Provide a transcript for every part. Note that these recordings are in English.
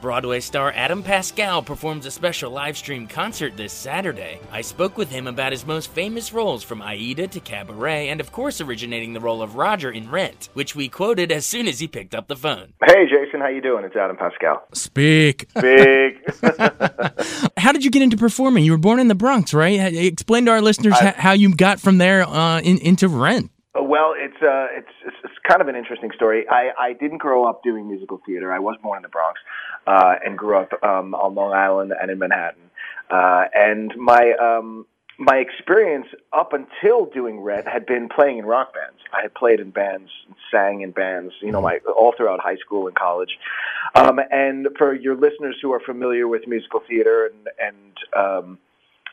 Broadway star Adam Pascal performs a special live stream concert this Saturday. I spoke with him about his most famous roles from Aida to Cabaret, and of course originating the role of Roger in Rent, which we quoted as soon as he picked up the phone. Hey, Jason, how you doing? It's Adam Pascal. Speak. Speak. How did you get into performing? You were born in the Bronx, right? Explain to our listeners I- how you got from there uh, in, into Rent. well, it's uh, it's it's it's kind of an interesting story. I I didn't grow up doing musical theater. I was born in the Bronx, uh, and grew up um, on Long Island and in Manhattan. Uh, and my um, my experience up until doing Rent had been playing in rock bands. I had played in bands, and sang in bands, you know, my all throughout high school and college. Um, and for your listeners who are familiar with musical theater and and um,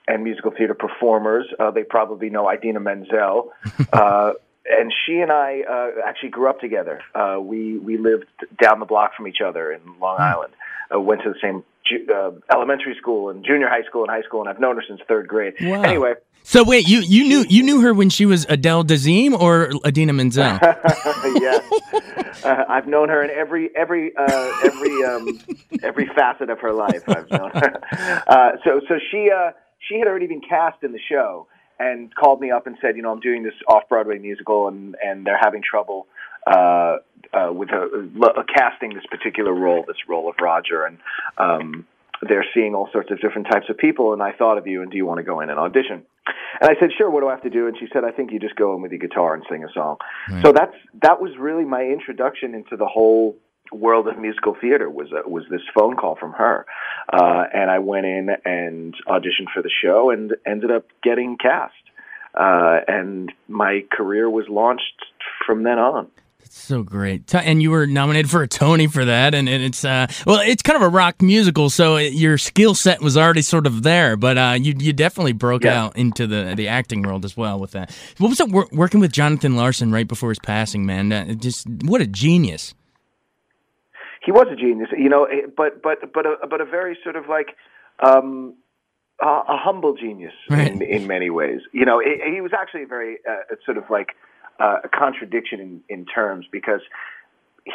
and musical theater performers, uh, they probably know Idina Menzel. Uh, and she and I uh, actually grew up together. Uh, we we lived down the block from each other in Long Island. Uh, went to the same ju- uh, elementary school and junior high school and high school, and I've known her since third grade. Wow. Anyway, So wait, you, you knew you knew her when she was Adele Dazeem or Idina Menzel? yes, uh, I've known her in every every uh, every um, every facet of her life. I've known her. Uh, so so she uh, she had already been cast in the show and called me up and said, you know, I'm doing this off Broadway musical and and they're having trouble uh, uh, with a, a casting this particular role, this role of Roger, and um, they're seeing all sorts of different types of people. And I thought of you, and do you want to go in and audition? And I said, sure. What do I have to do? And she said, I think you just go in with your guitar and sing a song. So that's that was really my introduction into the whole world of musical theater. Was uh, was this phone call from her, uh, and I went in and auditioned for the show and ended up getting cast. Uh, and my career was launched from then on. So great, and you were nominated for a Tony for that, and, it's uh, well, it's kind of a rock musical, so your skill set was already sort of there, but uh, you you definitely broke Yeah. out into the the acting world as well with that. What was it wor- working with Jonathan Larson right before his passing, man? Uh, just what a genius. he was a genius, you know, eh, but but but a but a very sort of like um, a, a humble genius Right. in in many ways. You know, he he was actually a very uh, sort of like uh, a contradiction in in terms because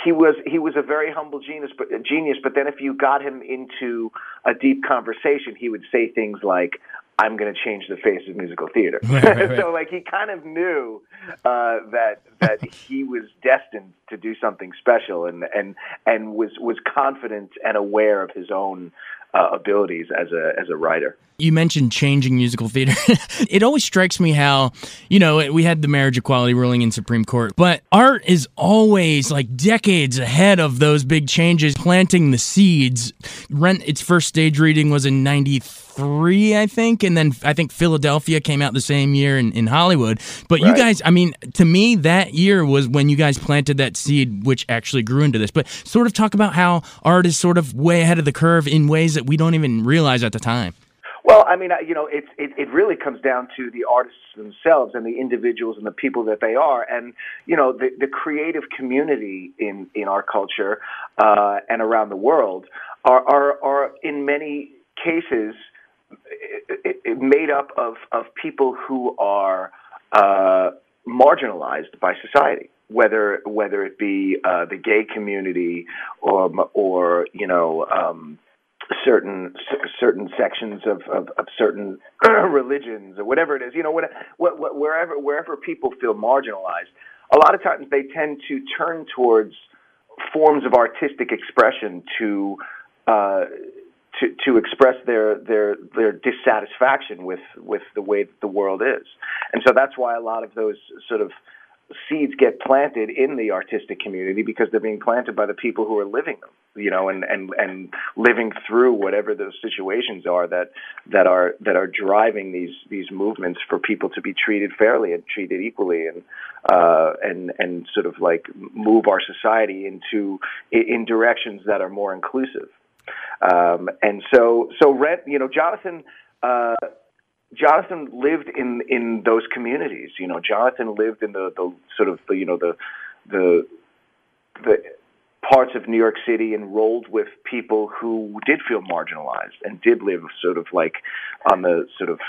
he was he was a very humble genius, but genius. But then if you got him into a deep conversation, he would say things like. I'm going to change the face of musical theater. Right, right, right. so, like, he kind of knew uh, that that he was destined to do something special, and and and was was confident and aware of his own uh, abilities as a as a writer. You mentioned changing musical theater. it always strikes me how, you know, we had the marriage equality ruling in Supreme Court, but art is always like decades ahead of those big changes, planting the seeds. Rent, its first stage reading was in 93, I think. And then I think Philadelphia came out the same year in, in Hollywood. But you guys, I mean, to me, that year was when you guys planted that seed, which actually grew into this. But sort of talk about how art is sort of way ahead of the curve in ways that we don't even realize at the time. Well, I mean, you know, it, it it really comes down to the artists themselves and the individuals and the people that they are, and you know, the the creative community in in our culture uh, and around the world are are are in many cases made up of of people who are uh, marginalized by society. Whether whether it be uh, the gay community or or you know um, certain certain sections of, of, of certain religions or whatever it is, you know, what, what, what, wherever wherever people feel marginalized, a lot of times they tend to turn towards forms of artistic expression to uh, to to express their their their dissatisfaction with with the way that the world is, and so that's why a lot of those sort of seeds get planted in the artistic community because they're being planted by the people who are living them, you know, and and and living through whatever those situations are that that are that are driving these these movements for people to be treated fairly and treated equally and uh, and and sort of like move our society into in directions that are more inclusive. Um, and so so Rent, you know, Jonathan. Uh, Jonathan lived in in those communities. You know, Jonathan lived in the the sort of the you know the the the parts of New York City and rolled with people who did feel marginalized and did live sort of like on the sort of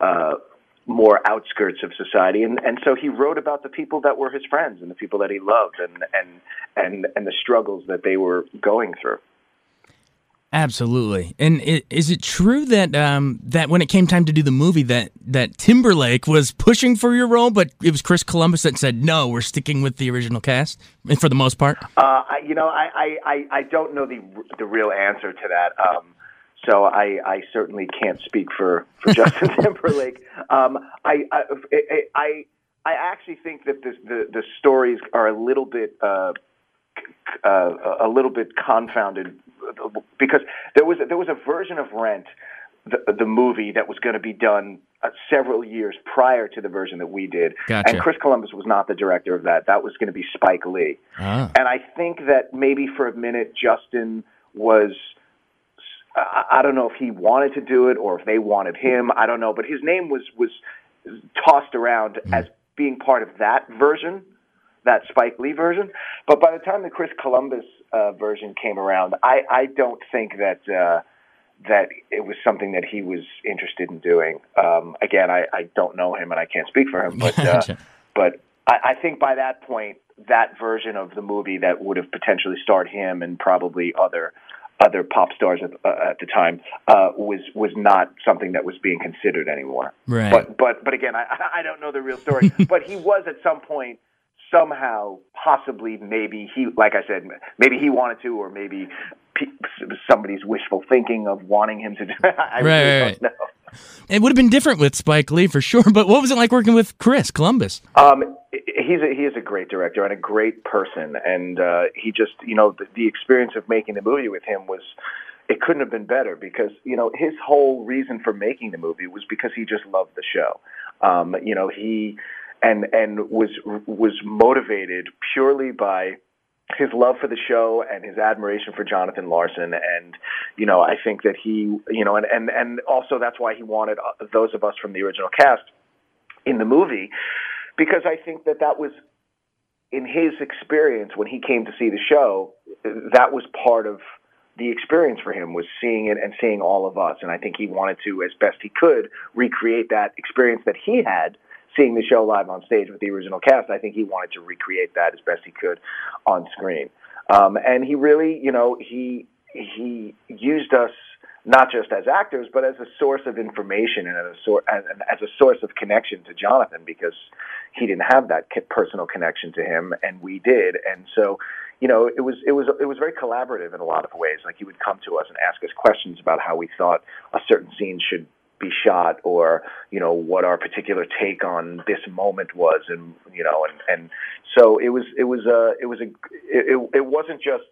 uh, more outskirts of society. And and so he wrote about the people that were his friends and the people that he loved and and and and the struggles that they were going through. Absolutely. And it, is it true that um, that when it came time to do the movie, that that Timberlake was pushing for your role, but it was Chris Columbus that said no, we're sticking with the original cast for the most part? Uh, I, you know, I, I, I don't know the the real answer to that. Um, so I, I certainly can't speak for, for Justin Timberlake. Um, I, I, I, I actually think that this, the the stories are a little bit uh, uh, a little bit confounded because there was a, there was a version of Rent, the, the movie that was going to be done uh, several years prior to the version that we did, gotcha. and Chris Columbus was not the director of that. That was going to be Spike Lee, ah. and I think that maybe for a minute Justin was. I don't know if he wanted to do it or if they wanted him. I don't know, but his name was was tossed around mm. as being part of that version that Spike Lee version. But by the time the Chris Columbus uh, version came around, I, I don't think that uh, that it was something that he was interested in doing. Um, again, I, I don't know him and I can't speak for him, but uh, but I, I think by that point, that version of the movie that would have potentially starred him and probably other other pop stars at, uh, at the time uh, was was not something that was being considered anymore. Right. But but but again, I I don't know the real story. but he was at some point somehow, possibly, maybe he, like I said, maybe he wanted to, or maybe somebody's wishful thinking of wanting him to do it. I right, really right, don't know. It would have been different with Spike Lee for sure. But what was it like working with Chris Columbus? Um, he's a, he is a great director and a great person, and uh, he just you know the, the experience of making the movie with him was it couldn't have been better because you know his whole reason for making the movie was because he just loved the show. Um, you know he and and was was motivated purely by his love for the show and his admiration for Jonathan Larson. And you know I think that he you know and and and also that's why he wanted uh, those of us from the original cast in the movie because I think that that was in his experience when he came to see the show that was part of the experience for him was seeing it and seeing all of us. And I think he wanted to as best he could recreate that experience that he had seeing the show live on stage with the original cast, I think he wanted to recreate that as best he could on screen. Um, and he really, you know, he he used us not just as actors, but as a source of information and as a, sor- as, as a source of connection to Jonathan because he didn't have that personal connection to him, and we did. And so, you know, it was it was it was very collaborative in a lot of ways. Like he would come to us and ask us questions about how we thought a certain scene should be shot or you know what our particular take on this moment was and you know and and so it was it was a it was a it, it wasn't just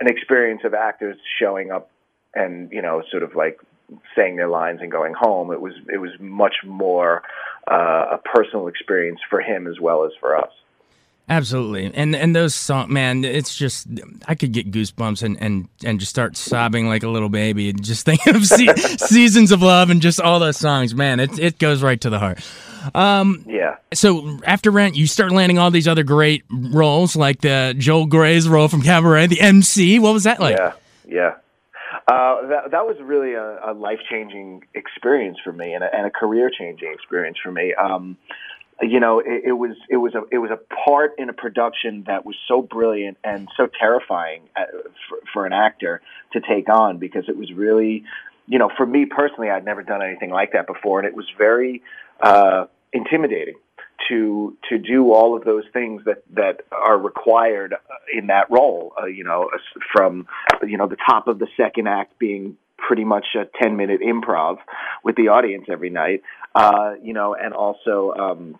an experience of actors showing up and you know sort of like saying their lines and going home. It was it was much more uh, a personal experience for him as well as for us Absolutely, and and those songs, man, it's just I could get goosebumps and and and just start sobbing like a little baby, just thinking of se- seasons of love and just all those songs, man. It it goes right to the heart. Um, yeah. So after Rent, you start landing all these other great roles, like the Joel Grey's role from Cabaret, the MC. What was that like? Yeah, yeah. Uh, that that was really a, a life changing experience for me, and a, and a career changing experience for me. Um, you know, it, it, was it was a it was a part in a production that was so brilliant and so terrifying uh, for, for an actor to take on because it was really, you know, for me personally, I'd never done anything like that before, and it was very uh, intimidating to to do all of those things that that are required in that role. Uh, you know, from you know the top of the second act being pretty much a 10 minute improv with the audience every night, uh, you know, and also, um,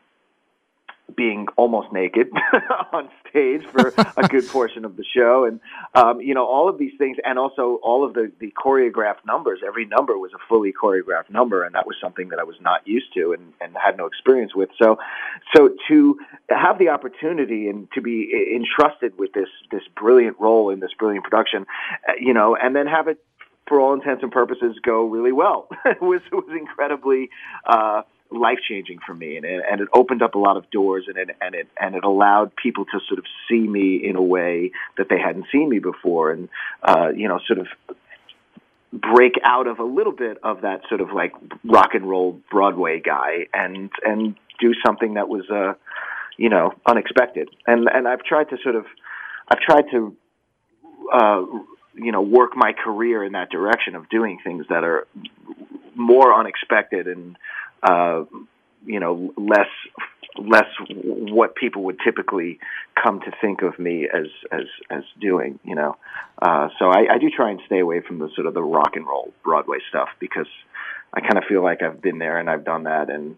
being almost naked on stage for a good portion of the show. And um, you know all of these things and also all of the the choreographed numbers. Every number was a fully choreographed number and that was something that I was not used to and, and had no experience with. So so to have the opportunity and to be entrusted with this this brilliant role in this brilliant production uh, you know and then have it for all intents and purposes go really well it was it was incredibly uh life changing for me, and it, and it opened up a lot of doors, and it and it and it allowed people to sort of see me in a way that they hadn't seen me before, and uh, you know, sort of break out of a little bit of that sort of like rock and roll Broadway guy, and and do something that was uh, you know unexpected, and and I've tried to sort of I've tried to. Uh, you know, work my career in that direction of doing things that are more unexpected and uh, you know, less less what people would typically come to think of me as as as doing. You know, uh, so I, I do try and stay away from the sort of the rock and roll Broadway stuff because I kind of feel like I've been there and I've done that, and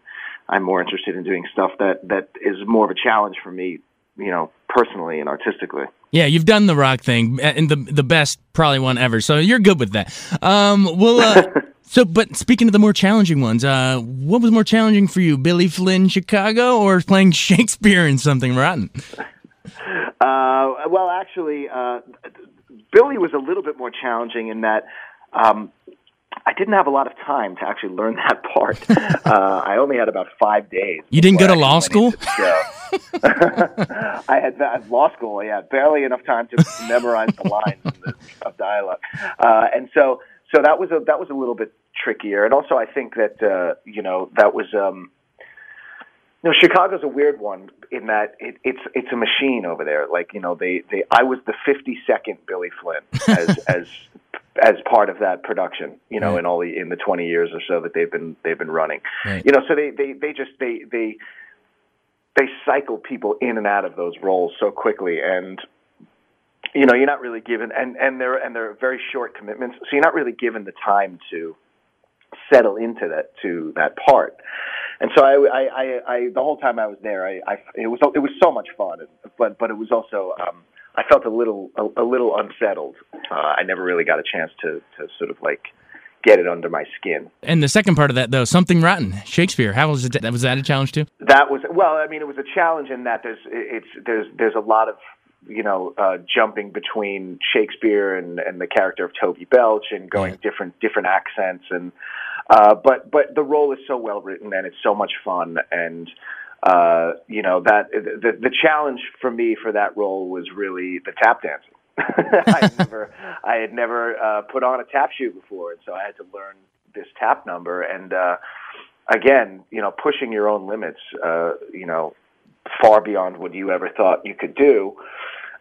I'm more interested in doing stuff that that is more of a challenge for me. You know, personally and artistically. Yeah, you've done the rock thing, and the the best probably one ever. So you're good with that. Um, well, uh, So, but speaking of the more challenging ones, uh, what was more challenging for you, Billy Flynn, Chicago, or playing Shakespeare in Something Rotten? Uh, well, actually, uh, Billy was a little bit more challenging in that um, I didn't have a lot of time to actually learn that part. uh, I only had about five days. You didn't go to law school? I had, law school. Yeah, barely enough time to memorize the lines the, of dialogue, uh, and so so that was a that was a little bit trickier. And also, I think that uh, you know that was. Um, you know, Chicago's a weird one in that it, it's it's a machine over there. Like you know, they, they I was the fifty second Billy Flynn as as as part of that production. You know, right. in all the in the twenty years or so that they've been they've been running. Right. You know, so they they they just they they they cycle people in and out of those roles so quickly and you know, you're not really given, and and they're and they're very short commitments, so you're not really given the time to settle into that to that part. And so I, I, I, I the whole time I was there, I, I, it was it was so much fun, but but it was also um, I felt a little a, a little unsettled. Uh, I never really got a chance to to sort of like get it under my skin. And the second part of that, though, something rotten, Shakespeare. How was it? That was that a challenge too? That was well. I mean, it was a challenge in that there's it's there's there's a lot of you know, uh, jumping between Shakespeare and, and the character of Toby Belch and going different different accents and uh, but but the role is so well written and it's so much fun and uh, you know that the the challenge for me for that role was really the tap dancing. I had never I had never uh, put on a tap shoe before, and so I had to learn this tap number. And uh, again, you know, pushing your own limits, uh, you know, far beyond what you ever thought you could do.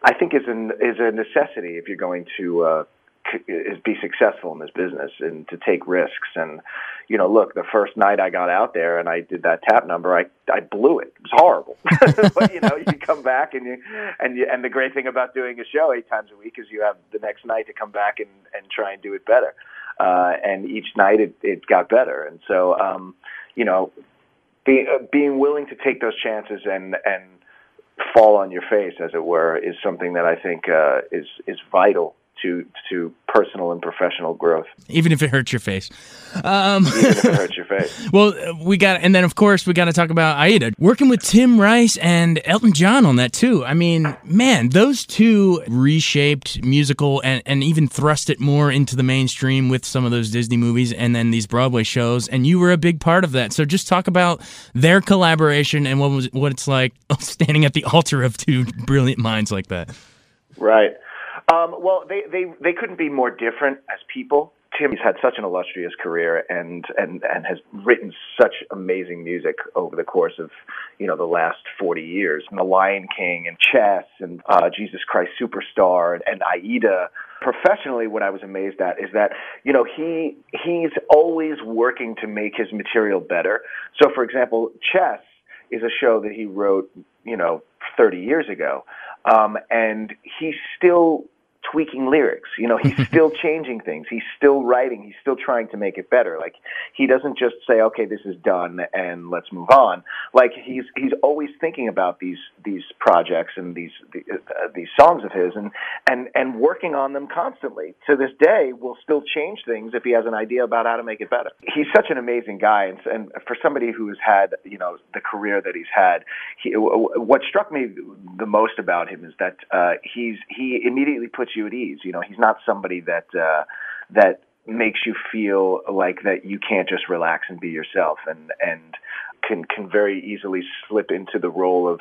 I think is an is a necessity if you're going to uh, is be successful in this business and to take risks. And you know, look, the first night I got out there and I did that tap number, I I blew it. It was horrible. but you know, you come back and you and you and the great thing about doing a show eight times a week is you have the next night to come back and and try and do it better. Uh, and each night it it got better. And so, um, you know, being uh, being willing to take those chances and and fall on your face, as it were, is something that I think uh, is is vital to to personal and professional growth. Even if it hurts your face. Um, Even if it hurts your face. well, we got, and then of course we got to talk about Aida working with Tim Rice and Elton John on that too. I mean, man, those two reshaped musical and and even thrust it more into the mainstream with some of those Disney movies and then these Broadway shows. And you were a big part of that. So just talk about their collaboration and what was what it's like standing at the altar of two brilliant minds like that. Right. Um, well, they, they, they couldn't be more different as people. Tim's had such an illustrious career and, and, and has written such amazing music over the course of, you know, the last 40 years. And The Lion King and Chess and uh, Jesus Christ Superstar and, and Aida. Professionally, what I was amazed at is that, you know, he, he's always working to make his material better. So, for example, Chess is a show that he wrote, you know, 30 years ago. Um, and he still tweaking lyrics. You know, he's still changing things. He's still writing. He's still trying to make it better. Like he doesn't just say, "Okay, this is done and let's move on." Like he's he's always thinking about these these projects and these uh, these songs of his and and and working on them constantly. To this day, will still change things if he has an idea about how to make it better. He's such an amazing guy, and, and for somebody who has had you know the career that he's had, he, what struck me the most about him is that uh, he's he immediately puts you at ease. You know, he's not somebody that uh, that makes you feel like that you can't just relax and be yourself, and and can can very easily slip into the role of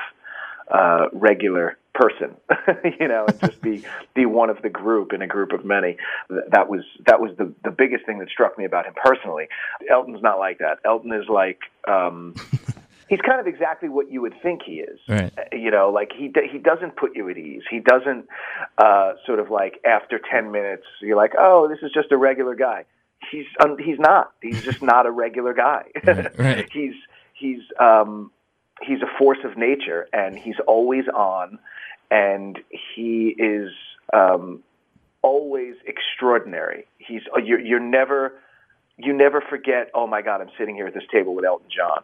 uh, regular person, you know, and just be be one of the group in a group of many. That was that was the the biggest thing that struck me about him personally. Elton's not like that. Elton is like. Um, he's kind of exactly what you would think he is. Right. Uh, you know, like he he doesn't put you at ease. He doesn't uh, sort of like after ten minutes you're like, oh, this is just a regular guy. He's um, he's not. He's just not a regular guy. Right. right. he's he's um, he's a force of nature, and he's always on, and he is um, always extraordinary. He's you're, you're never you never forget. Oh my God, I'm sitting here at this table with Elton John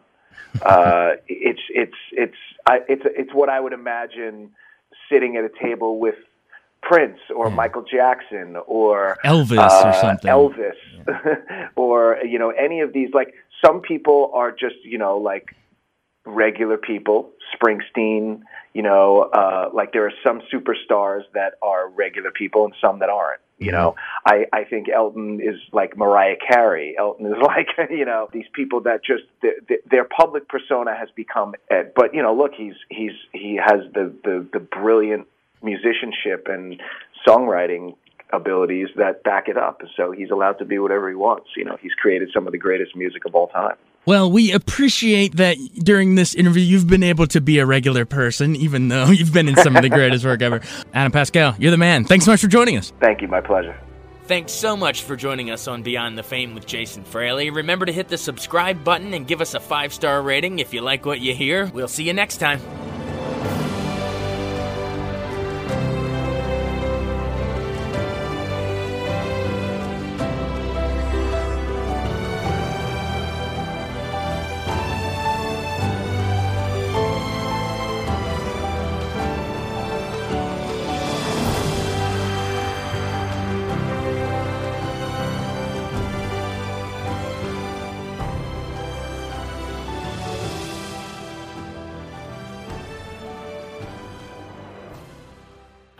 uh, it's it's it's I, it's it's what I would imagine sitting at a table with Prince or yeah. Michael Jackson or Elvis uh, or something. Elvis yeah. or you know any of these like some people are just you know like regular people Springsteen you know uh like there are some superstars that are regular people and some that aren't you mm-hmm. know, I, I think Elton is like Mariah Carey. Elton is like, you know, these people that just the, the, their public persona has become. Ed. But you know, look, he's he's he has the the, the brilliant musicianship and songwriting abilities that back it up. So he's allowed to be whatever he wants. You know, he's created some of the greatest music of all time. Well, we appreciate that during this interview you've been able to be a regular person, even though you've been in some of the greatest work ever. Adam Pascal, you're the man. Thanks so much for joining us. Thank you. My pleasure. Thanks so much for joining us on Beyond the Fame with Jason Fraley. Remember to hit the subscribe button and give us a five star rating if you like what you hear. We'll see you next time.